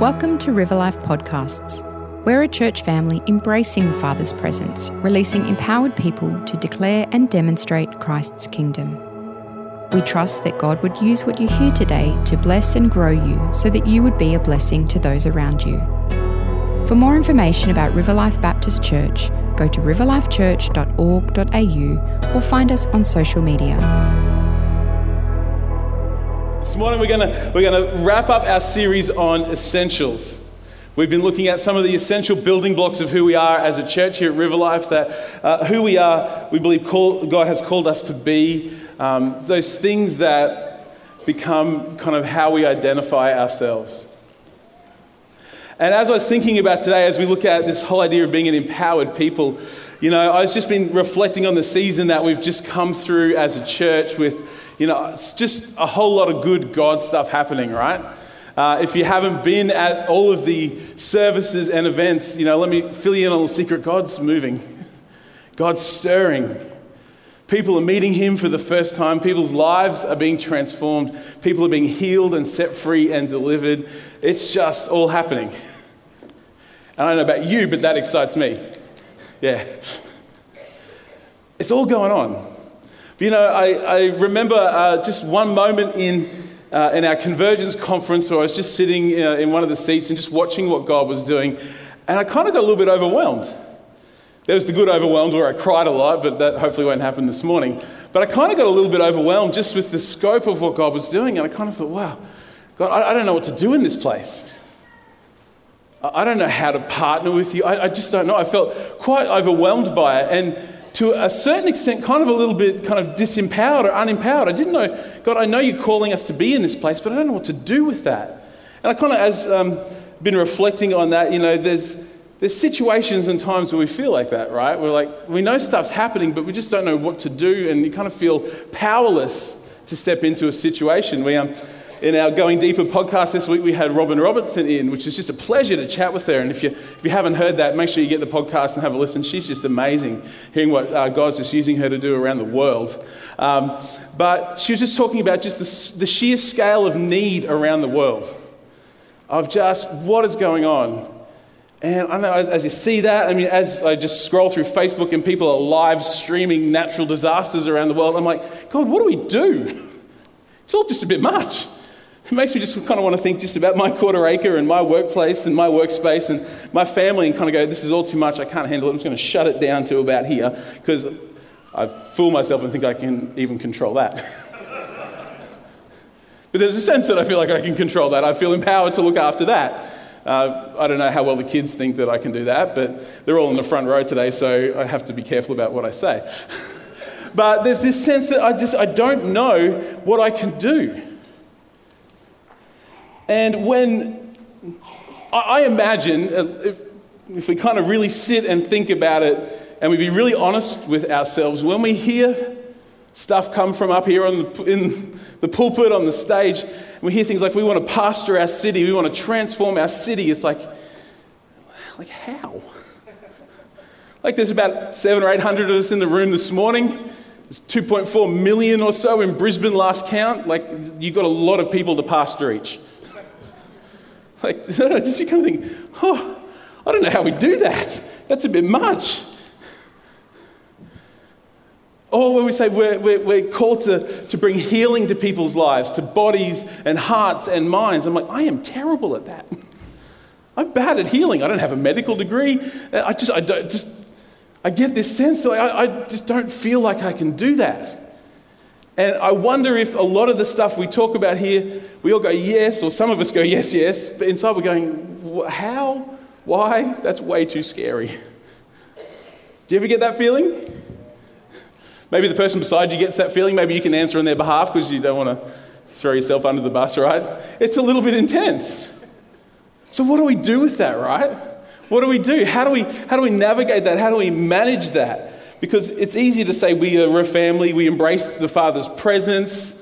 Welcome to River Life Podcasts. We're a church family embracing the Father's presence, releasing empowered people to declare and demonstrate Christ's kingdom. We trust that God would use what you hear today to bless and grow you so that you would be a blessing to those around you. For more information about River Life Baptist Church, go to riverlifechurch.org.au or find us on social media. This morning we're going to we're to wrap up our series on essentials. We've been looking at some of the essential building blocks of who we are as a church here at River Life, that uh, who we are, we believe call, God has called us to be, um, those things that become kind of how we identify ourselves. And as I was thinking about today, as we look at this whole idea of being an empowered people, you know, I've just been reflecting on the season that we've just come through as a church with, you know, it's just a whole lot of good God stuff happening, right? Uh, if you haven't been at all of the services and events, you know, let me fill you in on the secret God's moving, God's stirring. People are meeting Him for the first time. People's lives are being transformed. People are being healed and set free and delivered. It's just all happening. I don't know about you, but that excites me. Yeah. It's all going on. But, you know, I, I remember uh, just one moment in, uh, in our convergence conference where I was just sitting uh, in one of the seats and just watching what God was doing. And I kind of got a little bit overwhelmed. There was the good overwhelmed where I cried a lot, but that hopefully won't happen this morning. But I kind of got a little bit overwhelmed just with the scope of what God was doing. And I kind of thought, wow, God, I, I don't know what to do in this place. I don't know how to partner with you. I, I, just don't know. I felt quite overwhelmed by it. And to a certain extent, kind of a little bit kind of disempowered or unempowered. I didn't know, God, I know you're calling us to be in this place, but I don't know what to do with that. And I kind of, as um, been reflecting on that, you know, there's, there's situations and times where we feel like that, right? We're like, we know stuff's happening, but we just don't know what to do, and you kind of feel powerless to step into a situation. We, um, in our Going Deeper podcast this week, we had Robin Robertson in, which is just a pleasure to chat with her. And if you, if you haven't heard that, make sure you get the podcast and have a listen. She's just amazing, hearing what uh, God's just using her to do around the world. Um, but she was just talking about just the, the sheer scale of need around the world, of just what is going on. And I know as, as, you see that, I mean, as I just scroll through Facebook and people are live streaming natural disasters around the world, I'm like, God, what do we do? It's all just a bit much. It makes me just kind of want to think just about my quarter acre and my workplace and my workspace and my family and kind of go, this is all too much. I can't handle it. I'm just going to shut it down to about here because I fool myself and think I can even control that. but there's a sense that I feel like I can control that. I feel empowered to look after that. Uh, I don't know how well the kids think that I can do that, but they're all in the front row today, so I have to be careful about what I say. but there's this sense that I just I don't know what I can do. And when I imagine, uh, if, if we kind of really sit and think about it and we be really honest with ourselves, when we hear stuff come from up here on the, in the pulpit, on the stage, and we hear things like we want to pastor our city, we want to transform our city, it's like, like how? Like there's about seven or eight hundred of us in the room this morning. There's 2.4 million or so in Brisbane last count. Like you've got a lot of people to pastor each. Like, just you kind of think, oh, I don't know how we do that. That's a bit much. Or when we say we're, we're, we're, called to, to bring healing to people's lives, to bodies and hearts and minds, I'm like, I am terrible at that. I'm bad at healing. I don't have a medical degree. I just, I don't, just, I get this sense that I, I just don't feel like I can do that. And I wonder if a lot of the stuff we talk about here, we all go yes, or some of us go yes, yes, but inside we're going, how? Why? That's way too scary. Do you ever get that feeling? Maybe the person beside you gets that feeling. Maybe you can answer on their behalf because you don't want to throw yourself under the bus, right? It's a little bit intense. So, what do we do with that, right? What do we do? How do we, how do we navigate that? How do we manage that? Because it's easy to say we are a family, we embrace the Father's presence,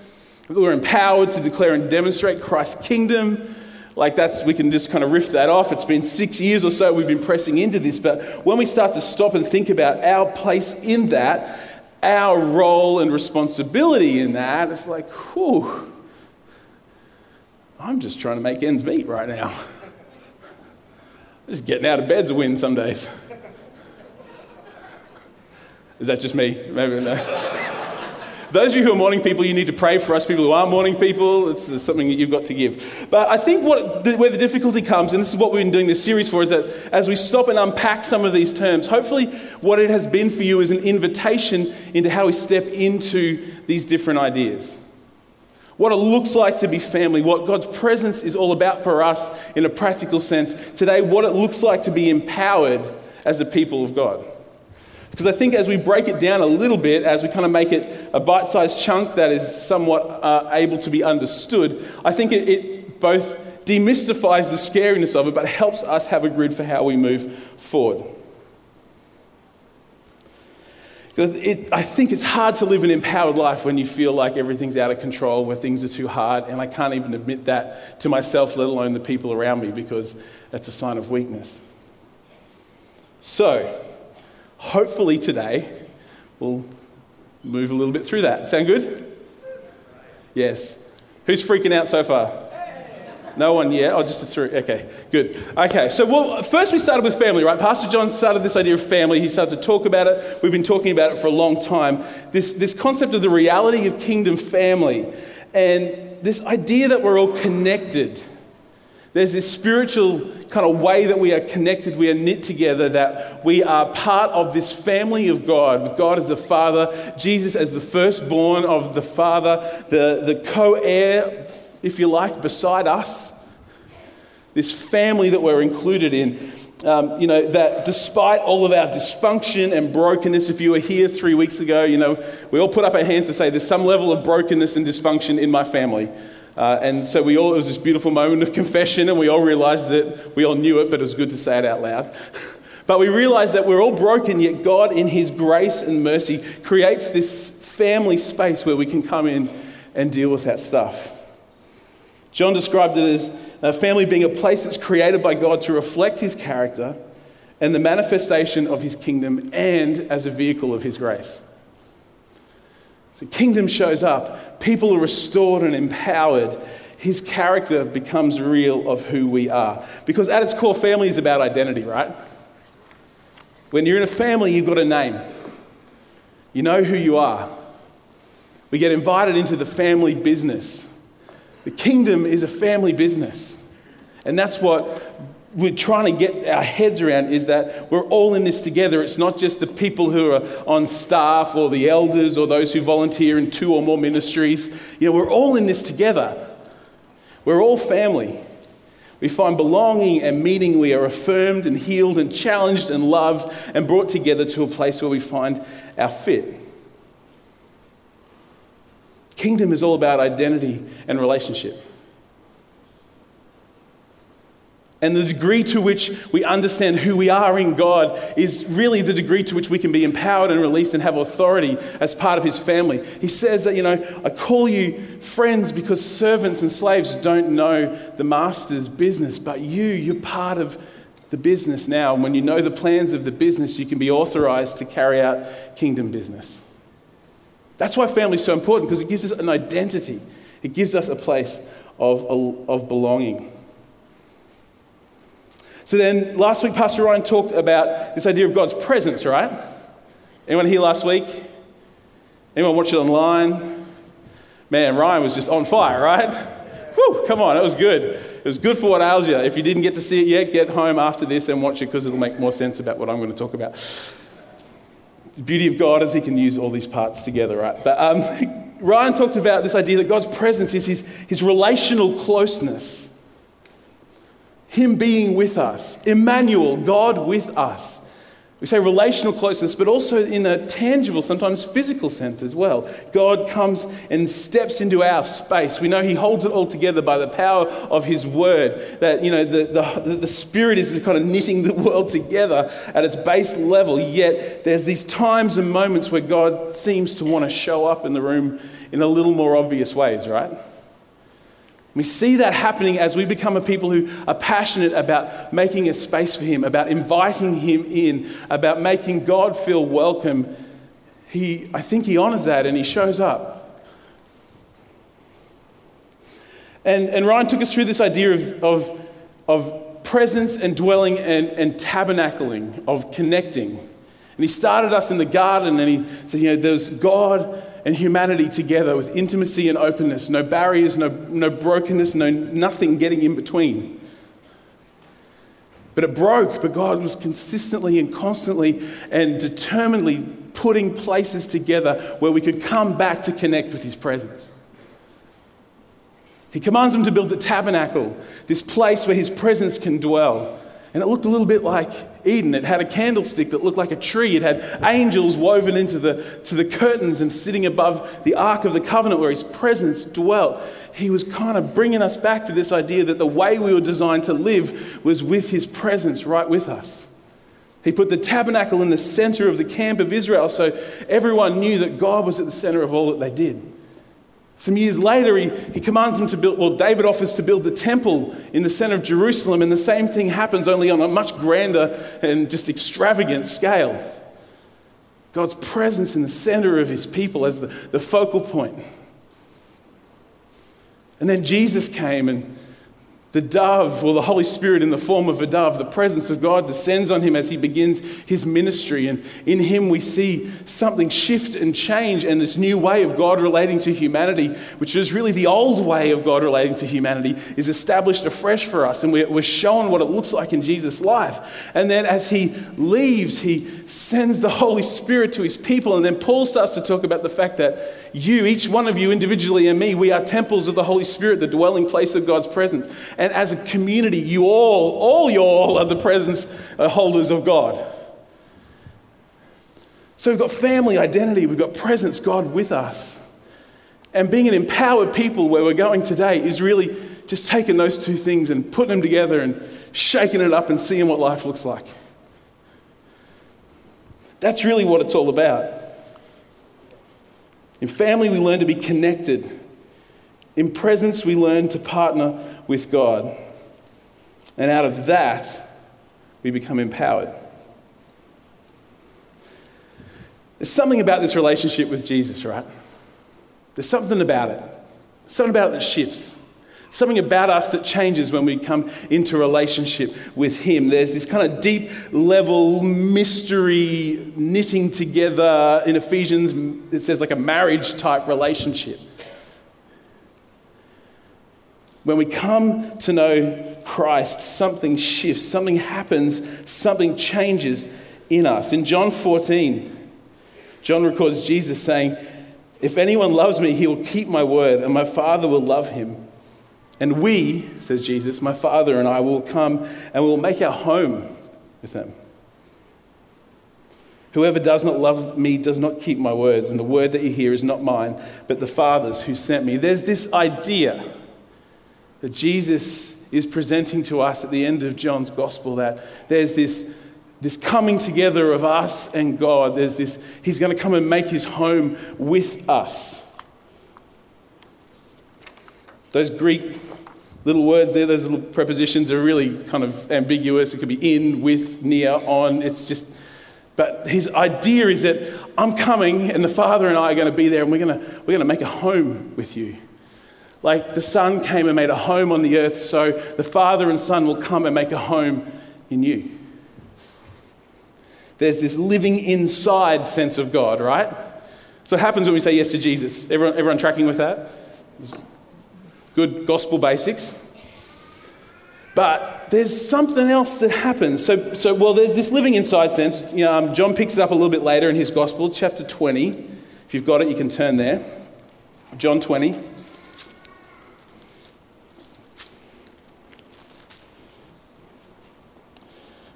we're empowered to declare and demonstrate Christ's kingdom. Like that's, we can just kind of riff that off. It's been six years or so we've been pressing into this. But when we start to stop and think about our place in that, our role and responsibility in that, it's like, whew, I'm just trying to make ends meet right now. Just getting out of bed's a win some days. Is that just me? Maybe no. Those of you who are morning people, you need to pray for us people who are morning people. It's, it's something that you've got to give. But I think what, where the difficulty comes, and this is what we've been doing this series for, is that as we stop and unpack some of these terms, hopefully what it has been for you is an invitation into how we step into these different ideas what it looks like to be family, what God's presence is all about for us in a practical sense. Today, what it looks like to be empowered as a people of God. Because I think as we break it down a little bit, as we kind of make it a bite sized chunk that is somewhat uh, able to be understood, I think it, it both demystifies the scariness of it, but helps us have a grid for how we move forward. Because it, I think it's hard to live an empowered life when you feel like everything's out of control, where things are too hard, and I can't even admit that to myself, let alone the people around me, because that's a sign of weakness. So, hopefully today we'll move a little bit through that. Sound good? Yes. Who's freaking out so far? No one yet? Oh, just a three. Okay, good. Okay, so well, first we started with family, right? Pastor John started this idea of family. He started to talk about it. We've been talking about it for a long time. This, this concept of the reality of kingdom family and this idea that we're all connected. There's this spiritual kind of way that we are connected, we are knit together, that we are part of this family of God, with God as the Father, Jesus as the firstborn of the Father, the, the co heir, if you like, beside us. This family that we're included in. Um, you know, that despite all of our dysfunction and brokenness, if you were here three weeks ago, you know, we all put up our hands to say there's some level of brokenness and dysfunction in my family. Uh, and so we all, it was this beautiful moment of confession, and we all realized that we all knew it, but it was good to say it out loud. but we realized that we're all broken, yet God, in His grace and mercy, creates this family space where we can come in and deal with that stuff. John described it as a family being a place that's created by God to reflect His character and the manifestation of His kingdom and as a vehicle of His grace. The kingdom shows up, people are restored and empowered. His character becomes real of who we are. Because at its core, family is about identity, right? When you're in a family, you've got a name. You know who you are. We get invited into the family business. The kingdom is a family business. And that's what we're trying to get our heads around is that we're all in this together. It's not just the people who are on staff or the elders or those who volunteer in two or more ministries. You know, we're all in this together. We're all family. We find belonging and meaning. We are affirmed and healed and challenged and loved and brought together to a place where we find our fit. Kingdom is all about identity and relationship. And the degree to which we understand who we are in God is really the degree to which we can be empowered and released and have authority as part of His family. He says that, you know, I call you friends because servants and slaves don't know the master's business, but you, you're part of the business now. And when you know the plans of the business, you can be authorized to carry out kingdom business. That's why family is so important because it gives us an identity, it gives us a place of, of belonging. So then last week, Pastor Ryan talked about this idea of God's presence, right? Anyone here last week? Anyone watch it online? Man, Ryan was just on fire, right? Whew, come on, it was good. It was good for what ails you. If you didn't get to see it yet, get home after this and watch it because it'll make more sense about what I'm going to talk about. The beauty of God is He can use all these parts together, right? But um, Ryan talked about this idea that God's presence is His, his relational closeness. Him being with us. Emmanuel, God with us. We say relational closeness, but also in a tangible, sometimes physical sense as well. God comes and steps into our space. We know He holds it all together by the power of His word. That, you know, the, the, the Spirit is kind of knitting the world together at its base level, yet there's these times and moments where God seems to want to show up in the room in a little more obvious ways, right? We see that happening as we become a people who are passionate about making a space for Him, about inviting Him in, about making God feel welcome. He, I think He honors that and He shows up. And, and Ryan took us through this idea of, of, of presence and dwelling and, and tabernacling, of connecting. And he started us in the garden and he said, you know, there's God and humanity together with intimacy and openness, no barriers, no, no brokenness, no nothing getting in between. But it broke, but God was consistently and constantly and determinedly putting places together where we could come back to connect with His presence. He commands them to build the tabernacle, this place where His presence can dwell. And it looked a little bit like Eden. It had a candlestick that looked like a tree. It had angels woven into the, to the curtains and sitting above the Ark of the Covenant where His presence dwelt. He was kind of bringing us back to this idea that the way we were designed to live was with His presence right with us. He put the tabernacle in the center of the camp of Israel so everyone knew that God was at the center of all that they did. Some years later, he, he commands them to build, well, David offers to build the temple in the center of Jerusalem, and the same thing happens, only on a much grander and just extravagant scale. God's presence in the center of his people as the, the focal point. And then Jesus came and the dove, or the Holy Spirit in the form of a dove, the presence of God descends on him as he begins his ministry. And in him, we see something shift and change, and this new way of God relating to humanity, which is really the old way of God relating to humanity, is established afresh for us. And we're shown what it looks like in Jesus' life. And then as he leaves, he sends the Holy Spirit to his people. And then Paul starts to talk about the fact that you, each one of you individually, and me, we are temples of the Holy Spirit, the dwelling place of God's presence. And as a community, you all, all you all are the presence uh, holders of God. So we've got family identity, we've got presence, God with us. And being an empowered people where we're going today is really just taking those two things and putting them together and shaking it up and seeing what life looks like. That's really what it's all about. In family, we learn to be connected in presence, we learn to partner with God. And out of that, we become empowered. There's something about this relationship with Jesus, right? There's something about it. Something about it that shifts. Something about us that changes when we come into relationship with Him. There's this kind of deep level mystery knitting together in Ephesians, it says like a marriage type relationship. When we come to know Christ, something shifts, something happens, something changes in us. In John 14, John records Jesus saying, If anyone loves me, he will keep my word, and my Father will love him. And we, says Jesus, my Father and I will come and we will make our home with them. Whoever does not love me does not keep my words, and the word that you hear is not mine, but the Father's who sent me. There's this idea that Jesus is presenting to us at the end of John's gospel that there's this, this coming together of us and God. There's this, he's going to come and make his home with us. Those Greek little words there, those little prepositions are really kind of ambiguous. It could be in, with, near, on. It's just, but his idea is that I'm coming and the Father and I are going to be there and we're going to, we're going to make a home with you. Like the Son came and made a home on the earth, so the Father and Son will come and make a home in you. There's this living inside sense of God, right? So it happens when we say yes to Jesus. Everyone, everyone tracking with that? Good gospel basics. But there's something else that happens. So, so well, there's this living inside sense. You know, um, John picks it up a little bit later in his gospel, chapter 20. If you've got it, you can turn there. John 20.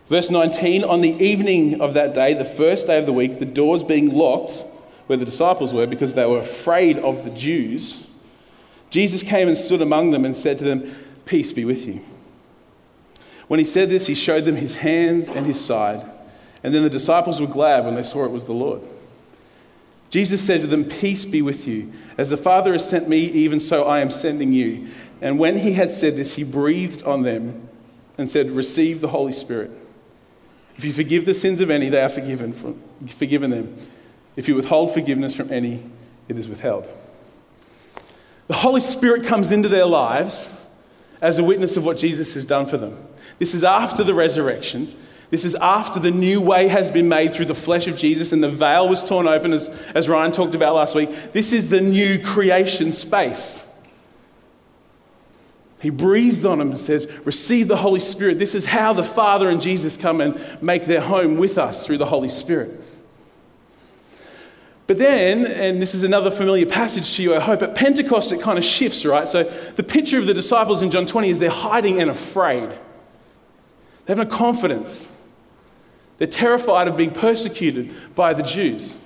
Verse 19 On the evening of that day, the first day of the week, the doors being locked where the disciples were because they were afraid of the Jews, Jesus came and stood among them and said to them, Peace be with you. When he said this, he showed them his hands and his side. And then the disciples were glad when they saw it was the Lord. Jesus said to them, Peace be with you. As the Father has sent me, even so I am sending you. And when he had said this, he breathed on them and said, Receive the Holy Spirit. If you forgive the sins of any, they are forgiven, from, forgiven them. If you withhold forgiveness from any, it is withheld. The Holy Spirit comes into their lives, as a witness of what Jesus has done for them. This is after the resurrection. This is after the new way has been made through the flesh of Jesus and the veil was torn open, as, as Ryan talked about last week. This is the new creation space. He breathed on them and says, Receive the Holy Spirit. This is how the Father and Jesus come and make their home with us through the Holy Spirit. But then, and this is another familiar passage to you, I hope, at Pentecost it kind of shifts, right? So the picture of the disciples in John 20 is they're hiding and afraid. They have no confidence. They're terrified of being persecuted by the Jews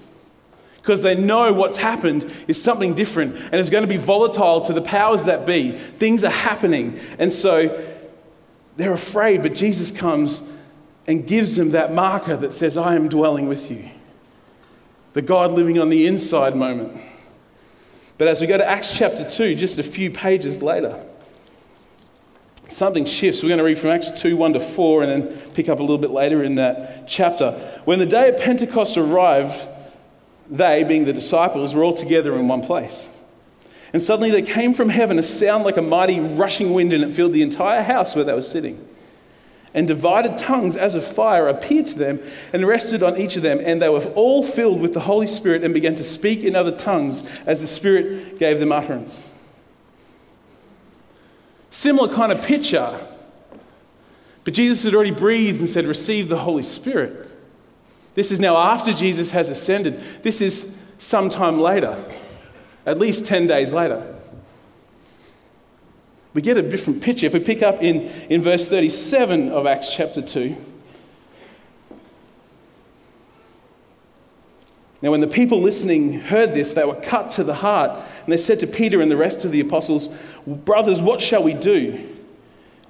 because they know what's happened is something different and it's going to be volatile to the powers that be. Things are happening. And so they're afraid, but Jesus comes and gives them that marker that says, I am dwelling with you. The God living on the inside moment. But as we go to Acts chapter 2, just a few pages later, something shifts. We're going to read from Acts 2 1 to 4 and then pick up a little bit later in that chapter. When the day of Pentecost arrived, they, being the disciples, were all together in one place. And suddenly there came from heaven a sound like a mighty rushing wind, and it filled the entire house where they were sitting. And divided tongues as of fire appeared to them and rested on each of them, and they were all filled with the Holy Spirit and began to speak in other tongues as the Spirit gave them utterance. Similar kind of picture. But Jesus had already breathed and said, Receive the Holy Spirit. This is now after Jesus has ascended. This is sometime later, at least 10 days later. We get a different picture. If we pick up in, in verse 37 of Acts chapter 2, Now, when the people listening heard this, they were cut to the heart, and they said to Peter and the rest of the apostles, Brothers, what shall we do?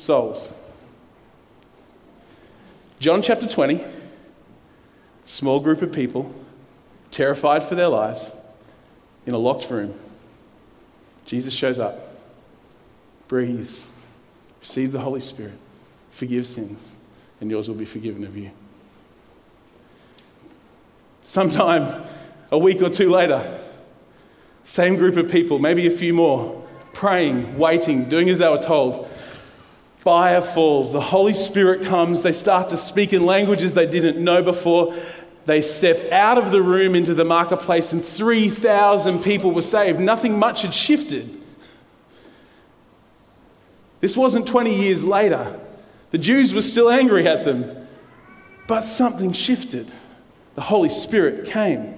souls. John chapter 20, small group of people, terrified for their lives, in a locked room. Jesus shows up, breathes, receive the Holy Spirit, forgive sins, and yours will be forgiven of you. Sometime a week or two later, same group of people, maybe a few more, praying, waiting, doing as they were told. Fire falls, the Holy Spirit comes, they start to speak in languages they didn't know before. They step out of the room into the marketplace, and 3,000 people were saved. Nothing much had shifted. This wasn't 20 years later. The Jews were still angry at them, but something shifted the Holy Spirit came.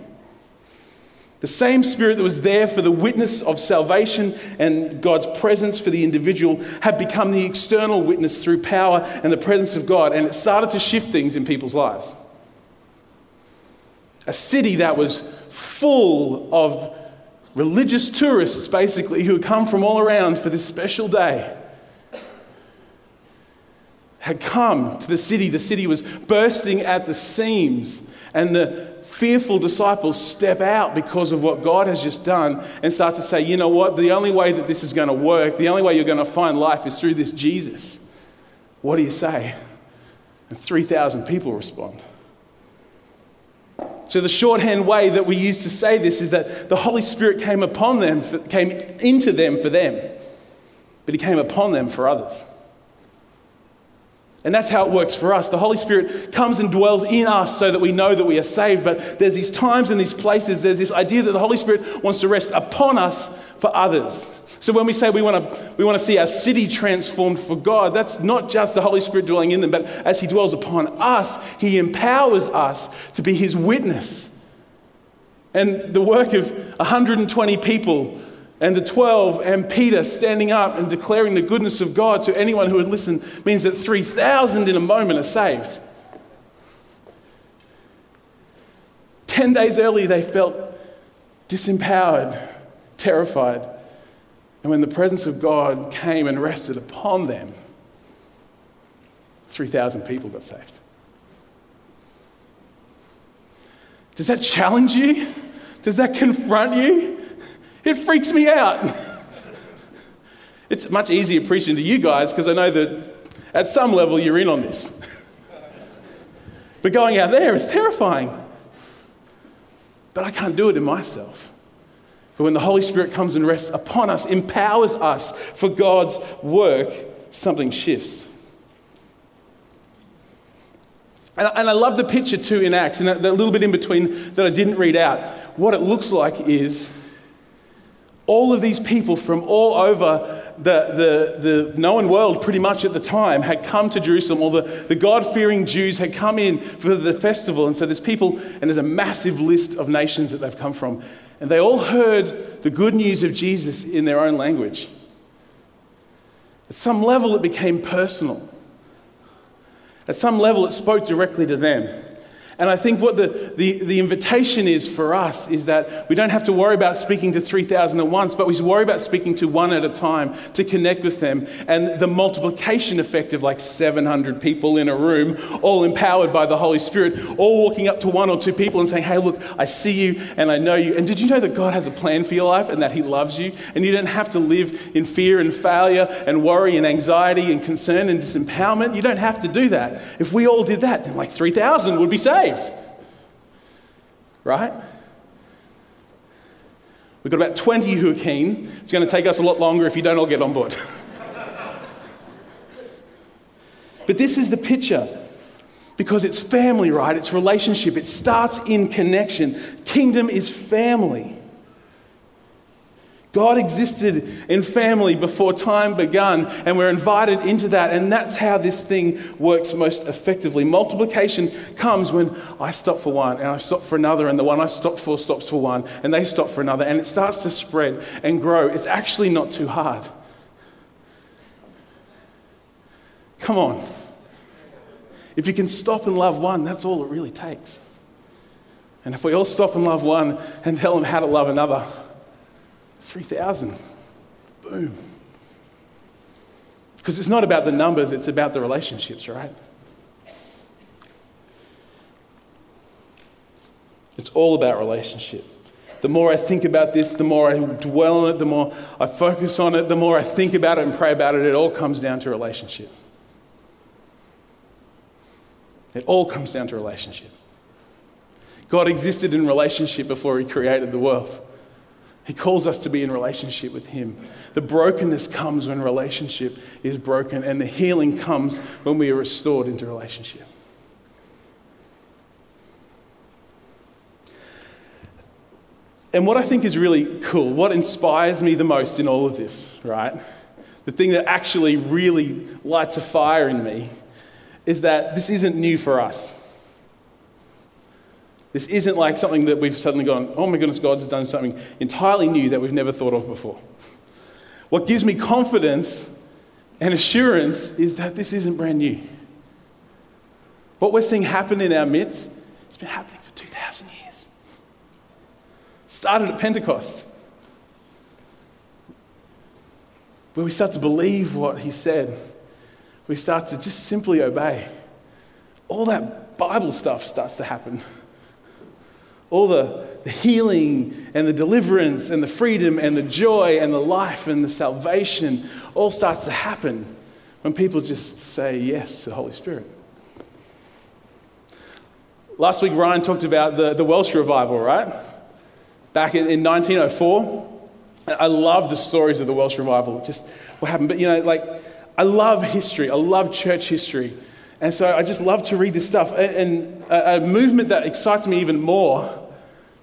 The same Spirit that was there for the witness of salvation and God's presence for the individual had become the external witness through power and the presence of God, and it started to shift things in people's lives. A city that was full of religious tourists, basically, who had come from all around for this special day, had come to the city. The city was bursting at the seams and the fearful disciples step out because of what God has just done and start to say, you know what, the only way that this is going to work, the only way you're going to find life is through this Jesus. What do you say? And 3,000 people respond. So, the shorthand way that we use to say this is that the Holy Spirit came upon them, came into them for them, but He came upon them for others. And that's how it works for us. The Holy Spirit comes and dwells in us so that we know that we are saved. But there's these times and these places, there's this idea that the Holy Spirit wants to rest upon us for others. So when we say we want to, we want to see our city transformed for God, that's not just the Holy Spirit dwelling in them, but as He dwells upon us, He empowers us to be His witness. And the work of 120 people and the 12 and Peter standing up and declaring the goodness of God to anyone who would listen means that 3,000 in a moment are saved. 10 days earlier, they felt disempowered, terrified. And when the presence of God came and rested upon them, 3,000 people got saved. Does that challenge you? Does that confront you? It freaks me out. It's much easier preaching to you guys because I know that at some level you're in on this. but going out there is terrifying. But I can't do it in myself. But when the Holy Spirit comes and rests upon us, empowers us for God's work, something shifts. And, I love the picture too in Acts, and that little bit in between that I didn't read out. What it looks like is all of these people from all over the, the, the known world, pretty much at the time, had come to Jerusalem. All the, the God fearing Jews had come in for the festival. And so there's people, and there's a massive list of nations that they've come from. And they all heard the good news of Jesus in their own language. At some level, it became personal. At some level, it spoke directly to them. And I think what the, the, the, invitation is for us is that we don't have to worry about speaking to 3,000 at once, but we worry about speaking to one at a time to connect with them. And the multiplication effect of like 700 people in a room, all empowered by the Holy Spirit, all walking up to one or two people and saying, Hey, look, I see you and I know you. And did you know that God has a plan for your life and that He loves you? And you don't have to live in fear and failure and worry and anxiety and concern and disempowerment. You don't have to do that. If we all did that, then like 3,000 would be saved saved. Right? We've got about 20 who are keen. It's going to take us a lot longer if you don't all get on board. but this is the picture because it's family, right? It's relationship. It starts in connection. Kingdom is family. God existed in family before time began, and we're invited into that, and that's how this thing works most effectively. Multiplication comes when I stop for one, and I stop for another, and the one I stop for stops for one, and they stop for another, and it starts to spread and grow. It's actually not too hard. Come on. If you can stop and love one, that's all it really takes. And if we all stop and love one and tell them how to love another, 3,000. Boom. Because it's not about the numbers, it's about the relationships, right? It's all about relationship. The more I think about this, the more I dwell on it, the more I focus on it, the more I think about it and pray about it, it all comes down to relationship. It all comes down to relationship. God existed in relationship before He created the world. He calls us to be in relationship with Him. The brokenness comes when relationship is broken, and the healing comes when we are restored into relationship. And what I think is really cool, what inspires me the most in all of this, right? The thing that actually really lights a fire in me is that this isn't new for us. This isn't like something that we've suddenly gone, oh my goodness, God's done something entirely new that we've never thought of before. What gives me confidence and assurance is that this isn't brand new. What we're seeing happen in our midst, it's been happening for 2,000 years. It started at Pentecost, where we start to believe what he said. We start to just simply obey. All that Bible stuff starts to happen all the, the healing and the deliverance and the freedom and the joy and the life and the salvation all starts to happen when people just say yes to the Holy Spirit. Last week, Ryan talked about the, the Welsh revival, right? Back in, in 1904. I love the stories of the Welsh revival, just what happened. But, you know, like, I love history, I love church history. And so I just love to read this stuff. And, a, a movement that excites me even more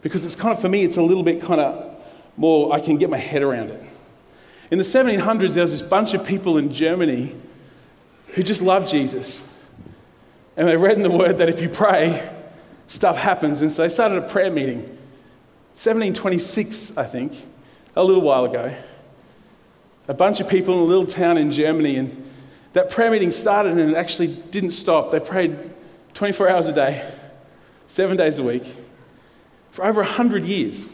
because it's kind of, for me, it's a little bit kind of more, I can get my head around it. In the 1700s, there was this bunch of people in Germany who just loved Jesus. And they read in the word that if you pray, stuff happens. And so they started a prayer meeting. 1726, I think, a little while ago. A bunch of people in a little town in Germany. And that prayer meeting started and it actually didn't stop. They prayed 24 hours a day, seven days a week for over 100 years.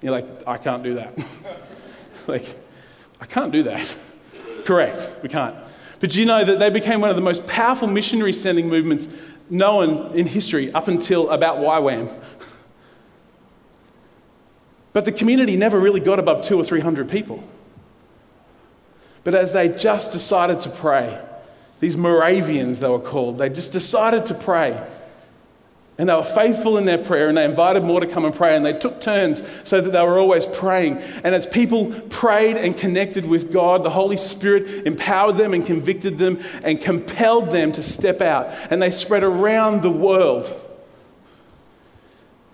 You're like, I can't do that. Like, I can't do that. Correct, we can't. But do you know that they became one of the most powerful missionary sending movements known in history up until about YWAM? But the community never really got above two or three hundred people. But as they just decided to pray, these Moravians they were called, they just decided to pray. And they were faithful in their prayer and they invited more to come and pray and they took turns so that they were always praying. And as people prayed and connected with God, the Holy Spirit empowered them and convicted them and compelled them to step out. And they spread around the world.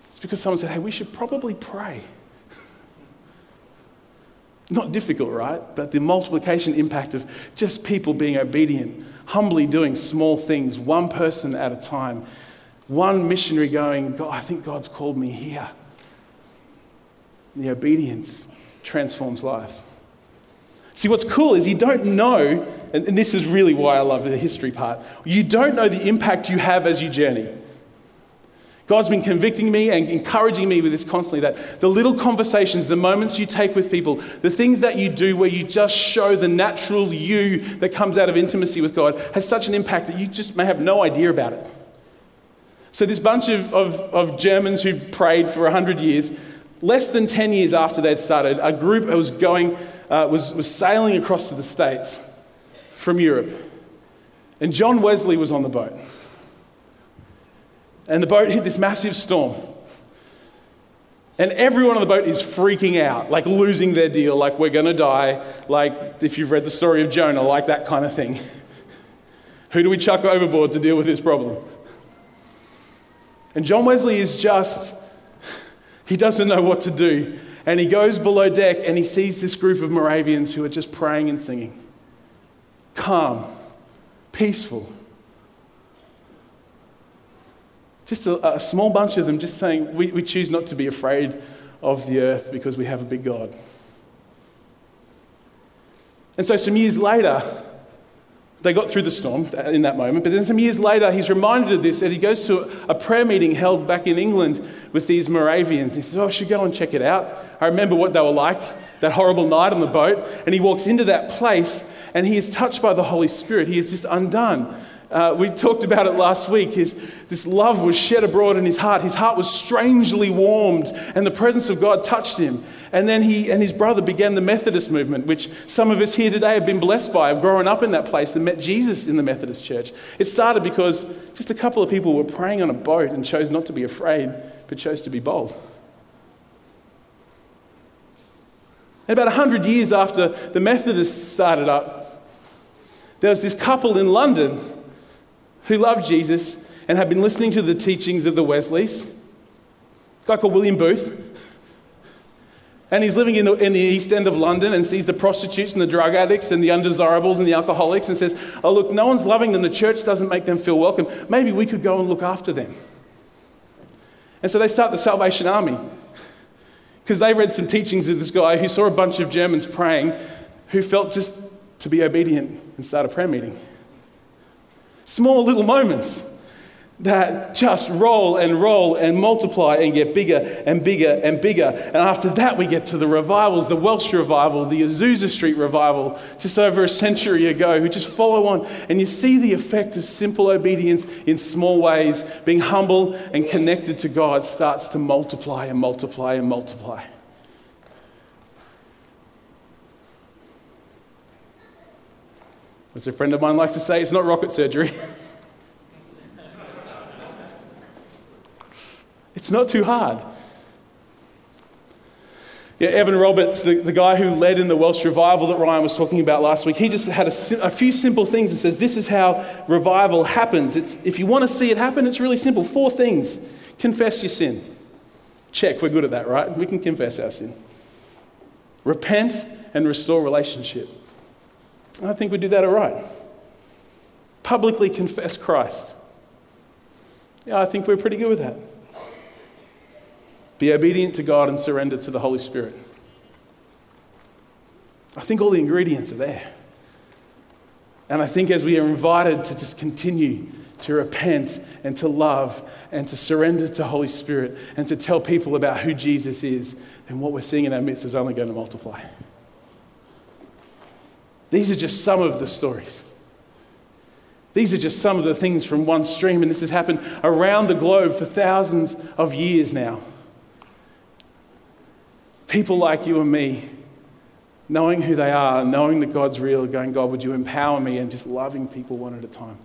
It's because someone said, hey, we should probably pray. Not difficult, right? But the multiplication impact of just people being obedient, humbly doing small things, one person at a time, one missionary going, God, I think God's called me here. The obedience transforms lives. See, what's cool is you don't know, and this is really why I love the history part, you don't know the impact you have as you journey. God's been convicting me and encouraging me with this constantly that the little conversations, the moments you take with people, the things that you do where you just show the natural you that comes out of intimacy with God has such an impact that you just may have no idea about it. So, this bunch of, of, of Germans who prayed for 100 years, less than 10 years after they'd started, a group was going, uh, was, was sailing across to the States from Europe. And John Wesley was on the boat. And the boat hit this massive storm. And everyone on the boat is freaking out, like losing their deal, like we're going to die, like if you've read the story of Jonah, like that kind of thing. Who do we chuck overboard to deal with this problem? And John Wesley is just, he doesn't know what to do. And he goes below deck and he sees this group of Moravians who are just praying and singing. Calm, peaceful. Just a, a, small bunch of them just saying, we, we choose not to be afraid of the earth because we have a big God. And so, some years later, they got through the storm in that moment, but then some years later, he's reminded of this and he goes to a prayer meeting held back in England with these Moravians. He says, Oh, I should go and check it out. I remember what they were like that horrible night on the boat. And he walks into that place and he is touched by the Holy Spirit. He is just undone. Uh, we talked about it last week. His, this love was shed abroad in his heart. His heart was strangely warmed, and the presence of God touched him. And then he and his brother began the Methodist movement, which some of us here today have been blessed by, have grown up in that place and met Jesus in the Methodist church. It started because just a couple of people were praying on a boat and chose not to be afraid, but chose to be bold. And about 100 years after the Methodists started up, there was this couple in London who loved Jesus and had been listening to the teachings of the Wesleys. A guy called William Booth. And he's living in the, in the east end of London and sees the prostitutes and the drug addicts and the undesirables and the alcoholics and says, Oh, look, no one's loving them. The church doesn't make them feel welcome. Maybe we could go and look after them. And so they start the Salvation Army because they read some teachings of this guy who saw a bunch of Germans praying who felt just to be obedient and start a prayer meeting. Small little moments that just roll and roll and multiply and get bigger and bigger and bigger. And after that, we get to the revivals, the Welsh revival, the Azusa Street revival, just over a century ago, who just follow on. And you see the effect of simple obedience in small ways, being humble and connected to God starts to multiply and multiply and multiply. As a friend of mine likes to say, it's not rocket surgery. it's not too hard. Yeah, Evan Roberts, the, the guy who led in the Welsh revival that Ryan was talking about last week, he just had a, a few simple things and says, This is how revival happens. It's, if you want to see it happen, it's really simple. Four things confess your sin. Check, we're good at that, right? We can confess our sin. Repent and restore relationship. I think we do that all right. Publicly confess Christ. Yeah, I think we're pretty good with that. Be obedient to God and surrender to the Holy Spirit. I think all the ingredients are there. And I think as we are invited to just continue to repent and to love and to surrender to Holy Spirit and to tell people about who Jesus is, then what we're seeing in our midst is only going to multiply. These are just some of the stories. These are just some of the things from one stream, and this has happened around the globe for thousands of years now. People like you and me, knowing who they are, knowing that God's real, going, God, would you empower me, and just loving people one at a time,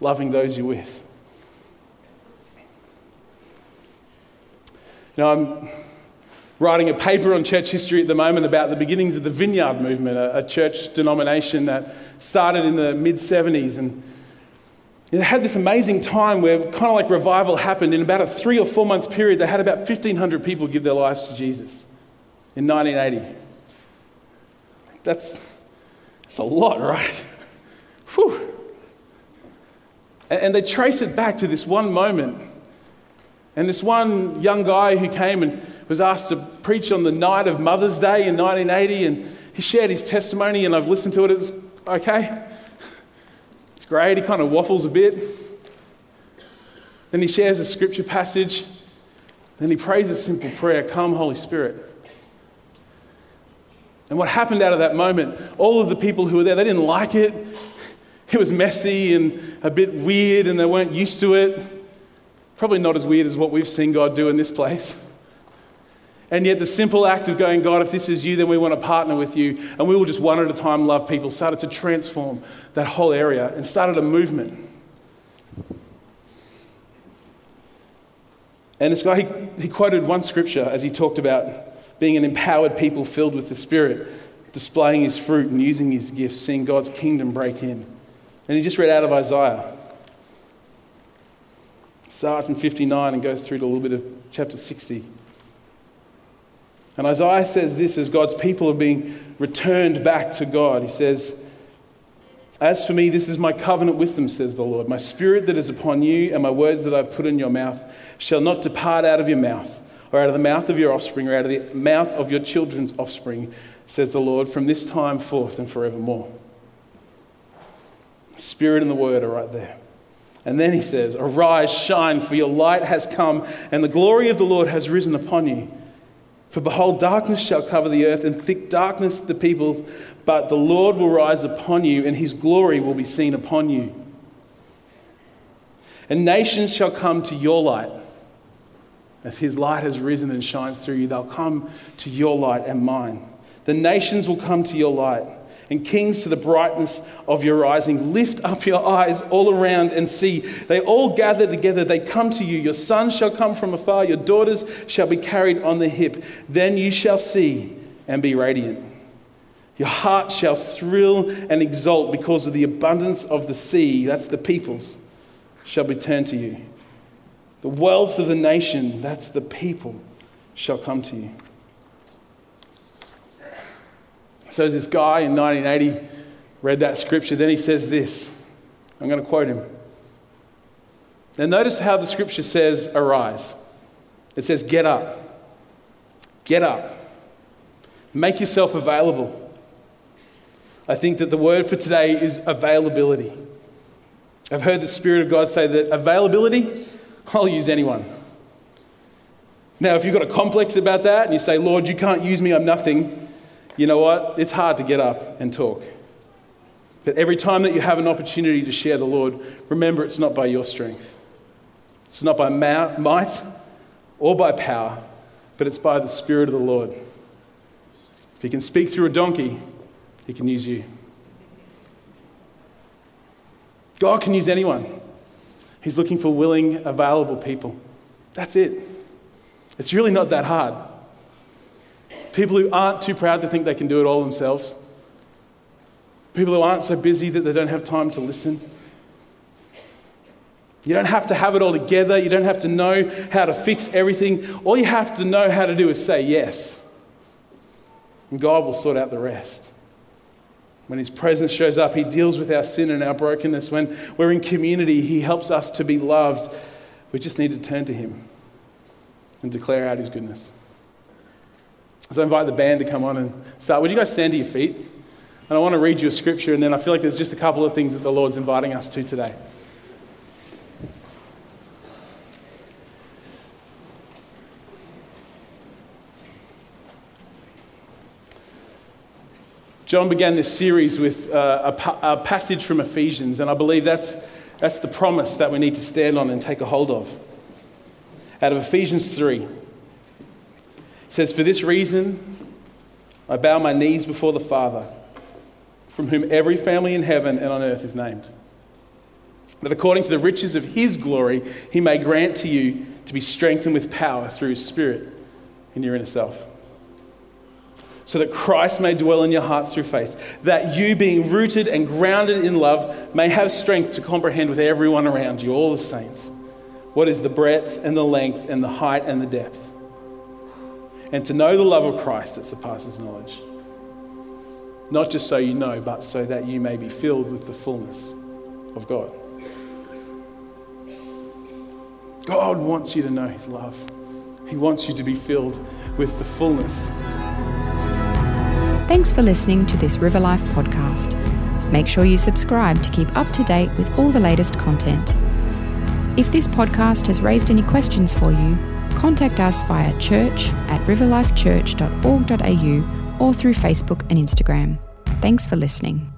loving those you're with. Know, I'm writing a paper on church history at the moment about the beginnings of the Vineyard movement, a, a church denomination that started in the mid 70s. And it had this amazing time where kind of like revival happened. In about a three or four month period, they had about 1,500 people give their lives to Jesus in 1980. That's, that's a lot, right? Whew. And they trace it back to this one moment and this one young guy who came and was asked to preach on the night of Mother's Day in 1980, and he shared his testimony, and I've listened to it. It's okay. It's great. He kind of waffles a bit. Then he shares a scripture passage. Then he prays a simple prayer Come, Holy Spirit. And what happened out of that moment, all of the people who were there, they didn't like it. It was messy and a bit weird, and they weren't used to it. Probably not as weird as what we've seen God do in this place. And yet, the simple act of going, God, if this is you, then we want to partner with you, and we will just one at a time love people, started to transform that whole area and started a movement. And this guy, he, he quoted one scripture as he talked about being an empowered people filled with the Spirit, displaying his fruit and using his gifts, seeing God's kingdom break in. And he just read out of Isaiah starts in 59 and goes through to a little bit of chapter 60. And Isaiah says this as God's people are being returned back to God. He says, As for me, this is my covenant with them, says the Lord. My spirit that is upon you and my words that I've put in your mouth shall not depart out of your mouth, or out of the mouth of your offspring, or out of the mouth of your children's offspring, says the Lord, from this time forth and forevermore. Spirit and the word are right there. And then he says, Arise, shine, for your light has come, and the glory of the Lord has risen upon you. For behold, darkness shall cover the earth, and thick darkness the people, but the Lord will rise upon you, and his glory will be seen upon you. And nations shall come to your light. As his light has risen and shines through you, they'll come to your light and mine. The nations will come to your light and kings to the brightness of your rising. Lift up your eyes all around and see. They all gather together. They come to you. Your sons shall come from afar. Your daughters shall be carried on the hip. Then you shall see and be radiant. Your heart shall thrill and exult because of the abundance of the sea. That's the peoples, shall be turned to you. The wealth of the nation, that's the people, shall come to you. So this guy in 1980 read that scripture. Then he says this. I'm going to quote him. Now, notice how the scripture says, arise. It says, get up. Get up. Make yourself available. I think that the word for today is availability. I've heard the Spirit of God say that availability, I'll use anyone. Now, if you've got a complex about that and you say, Lord, you can't use me, I'm nothing, you know what? It's hard to get up and talk. But every time that you have an opportunity to share the Lord, remember it's not by your strength. It's not by might or by power, but it's by the Spirit of the Lord. If He can speak through a donkey, He can use you. God can use anyone. He's looking for willing, available people. That's it. It's really not that hard. People who aren't too proud to think they can do it all themselves. People who aren't so busy that they don't have time to listen. You don't have to have it all together. You don't have to know how to fix everything. All you have to know how to do is say yes. And God will sort out the rest. When His presence shows up, He deals with our sin and our brokenness. When we're in community, He helps us to be loved. We just need to turn to Him and declare out His goodness. So I invite the band to come on and start. Would you guys stand to your feet? And I want to read you a scripture, and then I feel like there's just a couple of things that the Lord's inviting us to today. John began this series with uh, a, a passage from Ephesians, and I believe that's, that's the promise that we need to stand on and take a hold of. Out of Ephesians 3, it says, For this reason, I bow my knees before the Father, from whom every family in heaven and on earth is named. That according to the riches of his glory, he may grant to you to be strengthened with power through his Spirit in your inner self. So that Christ may dwell in your hearts through faith, that you, being rooted and grounded in love, may have strength to comprehend with everyone around you, all the saints, what is the breadth and the length and the height and the depth and to know the love of Christ that surpasses knowledge. Not just so you know, but so that you may be filled with the fullness of God. God wants you to know His love. He wants you to be filled with the fullness. Thanks for listening to this River Life podcast. Make sure you subscribe to keep up to date with all the latest content. If this podcast has raised any questions for you, contact us via church at riverlifechurch.org.au or through Facebook and Instagram. Thanks for listening.